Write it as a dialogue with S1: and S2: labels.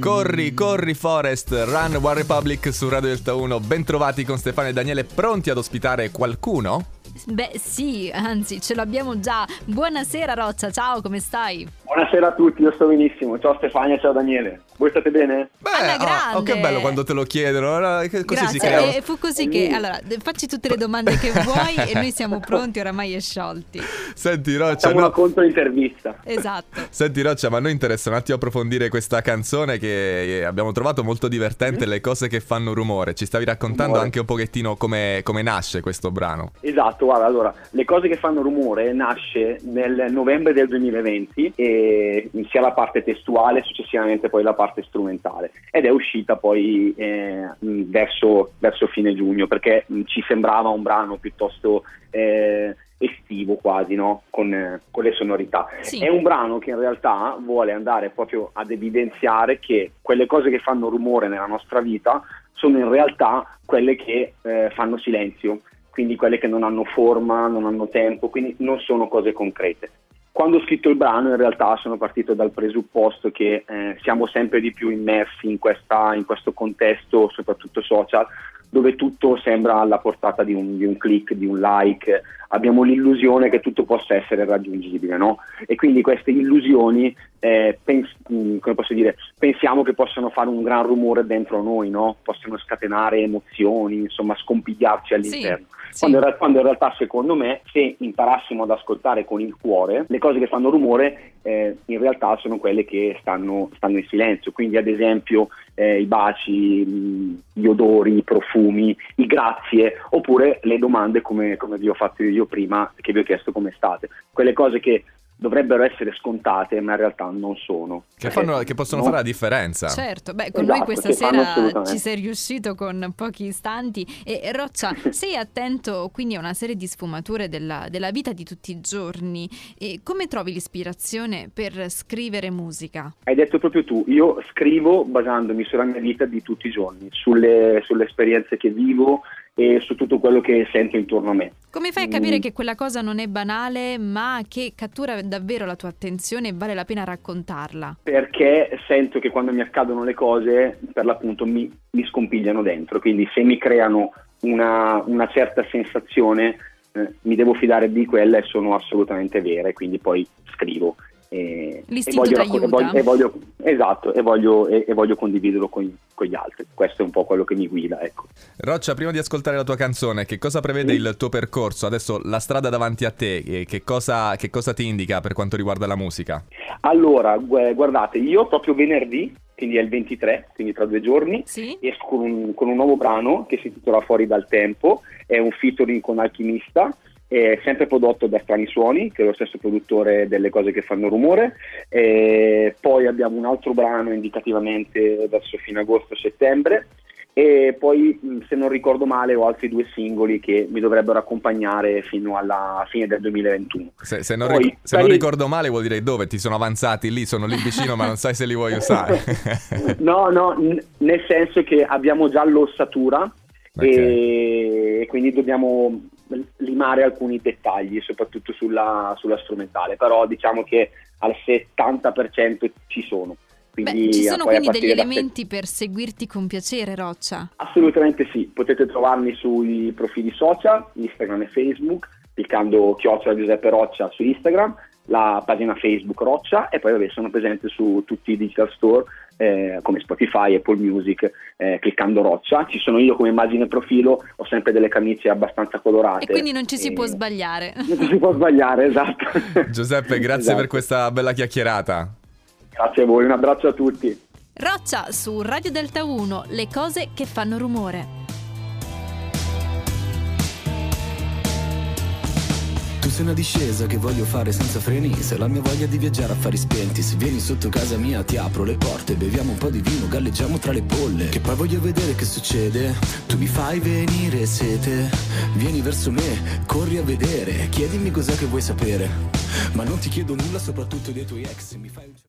S1: Corri, corri Forest, Run One Republic su Radio Delta 1. Bentrovati con Stefano e Daniele, pronti ad ospitare qualcuno?
S2: Beh sì, anzi ce l'abbiamo già. Buonasera Roccia, ciao, come stai?
S3: Buonasera a tutti, io sto benissimo. Ciao Stefania, ciao Daniele. Voi state bene?
S1: Beh,
S2: Alla
S1: ah, oh, che bello quando te lo chiedono. allora, Così si
S2: Grazie,
S1: crea.
S2: e fu così che allora facci tutte le domande che vuoi e noi siamo pronti oramai e sciolti.
S1: Senti Roccia,
S3: Facciamo una
S1: no-
S3: controintervista.
S2: Esatto.
S1: Senti Roccia, ma a noi interessa un attimo approfondire questa canzone che eh, abbiamo trovato molto divertente, le cose che fanno rumore. Ci stavi raccontando
S3: Rumore.
S1: anche un pochettino come, come nasce questo brano.
S3: Esatto, guarda, allora, le cose che fanno rumore nasce nel novembre del 2020 e sia la parte testuale, successivamente poi la parte strumentale ed è uscita poi eh, verso, verso fine giugno perché ci sembrava un brano piuttosto eh, estivo quasi, no? Con, eh, con le sonorità.
S2: Sì.
S3: È un brano che in realtà vuole andare proprio ad evidenziare che quelle cose che fanno rumore nella nostra vita sono in realtà quelle che eh, fanno silenzio, quindi quelle che non hanno forma, non hanno tempo, quindi non sono cose concrete. Quando ho scritto il brano in realtà sono partito dal presupposto che eh, siamo sempre di più immersi in, questa- in questo contesto, soprattutto social, dove tutto sembra alla portata di un, di un click, di un like, abbiamo l'illusione che tutto possa essere raggiungibile, no? E quindi queste illusioni, eh, pens- posso dire, pensiamo che possano fare un gran rumore dentro noi, no? Possono scatenare emozioni, insomma, scompigliarci all'interno.
S2: sì.
S3: Quando, in, re- quando in realtà, secondo me, se imparassimo ad ascoltare con il cuore, le cose che fanno rumore eh, in realtà sono quelle che stanno, stanno in silenzio. Quindi, ad esempio, eh, i baci, mh, gli odori, i profumi, i grazie, oppure le domande come, come vi ho fatto io prima, che vi ho chiesto come state. Quelle cose che dovrebbero essere scontate, ma in realtà non sono.
S1: Che, fanno- che possono
S3: no-
S1: fare la differenza.
S2: Certo, beh, con
S3: Esatto,
S2: noi questa sera ci sei riuscito con pochi istanti. E Roccia, sei attento quindi a una serie di sfumature della, della vita di tutti i giorni. E come trovi l'ispirazione per scrivere musica?
S3: Hai detto proprio tu, io scrivo basandomi sulla mia vita di tutti i giorni, sulle, sulle esperienze che vivo e su tutto quello che sento intorno a me.
S2: Come fai a capire
S3: Mm.
S2: che quella cosa non è banale, ma che cattura davvero la tua attenzione e vale la pena raccontarla?
S3: Perché sento che quando mi accadono le cose, per l'appunto, mi, mi scompigliano dentro, quindi se mi creano una, una certa sensazione, eh, mi devo fidare di quella e sono assolutamente vere, quindi poi scrivo. E, e voglio, e voglio- e voglio- esatto, e voglio, e- e voglio condividerlo con, con gli altri. Questo è un po' quello che mi guida, ecco.
S1: Roccia, prima di ascoltare la tua canzone, che cosa prevede il tuo percorso? Adesso la strada davanti a te, eh, che cosa, che cosa ti indica per quanto riguarda la musica?
S3: Allora, gu- guardate, io proprio venerdì, quindi è il 23, quindi tra due giorni,
S2: Sì?
S3: esco con un, con un nuovo brano che si intitola Fuori dal tempo, è un featuring con Alchimista, è sempre prodotto da Strani Suoni, che è lo stesso produttore delle cose che fanno rumore, e poi abbiamo un altro brano indicativamente verso fine agosto-settembre, e poi se non ricordo male ho altri due singoli che mi dovrebbero accompagnare fino alla fine del 2021.
S1: Se, se non,
S3: Poi,
S1: ric- se non ricordo male vuol dire dove? Ti sono avanzati lì, sono lì vicino ma non sai se li vuoi usare.
S3: no, no, n- nel senso che abbiamo già l'ossatura
S1: Ok.
S3: e, e quindi dobbiamo limare alcuni dettagli, soprattutto sulla, sulla strumentale, però diciamo che al 70% ci sono. Quindi,
S2: Beh, ci sono quindi degli elementi per seguirti con piacere, Roccia.
S3: Assolutamente sì, potete trovarmi sui profili social, Instagram e Facebook, cliccando chiocciola Giuseppe Roccia su Instagram, la pagina Facebook Roccia e poi vabbè, sono presente su tutti i digital store eh, come Spotify, Apple Music, eh, cliccando Roccia. Ci sono io come immagine profilo, ho sempre delle camicie abbastanza colorate.
S2: E quindi non ci si
S3: e-
S2: può sbagliare.
S3: Non ci si può sbagliare, esatto.
S1: Giuseppe, grazie
S3: Esatto.
S1: per questa bella chiacchierata.
S3: Grazie a voi, un abbraccio a tutti.
S2: Roccia su Radio Delta 1, le cose che fanno rumore.
S4: Tu sei una discesa che voglio fare senza freni. Se la mia voglia di viaggiare a fari spenti Se vieni sotto casa mia ti apro le porte Beviamo un po' di vino, galleggiamo tra le polle Che poi voglio vedere che succede. Tu mi fai venire sete. Vieni verso me, corri a vedere. Chiedimi cos'è che vuoi sapere. Ma non ti chiedo nulla soprattutto dei tuoi ex.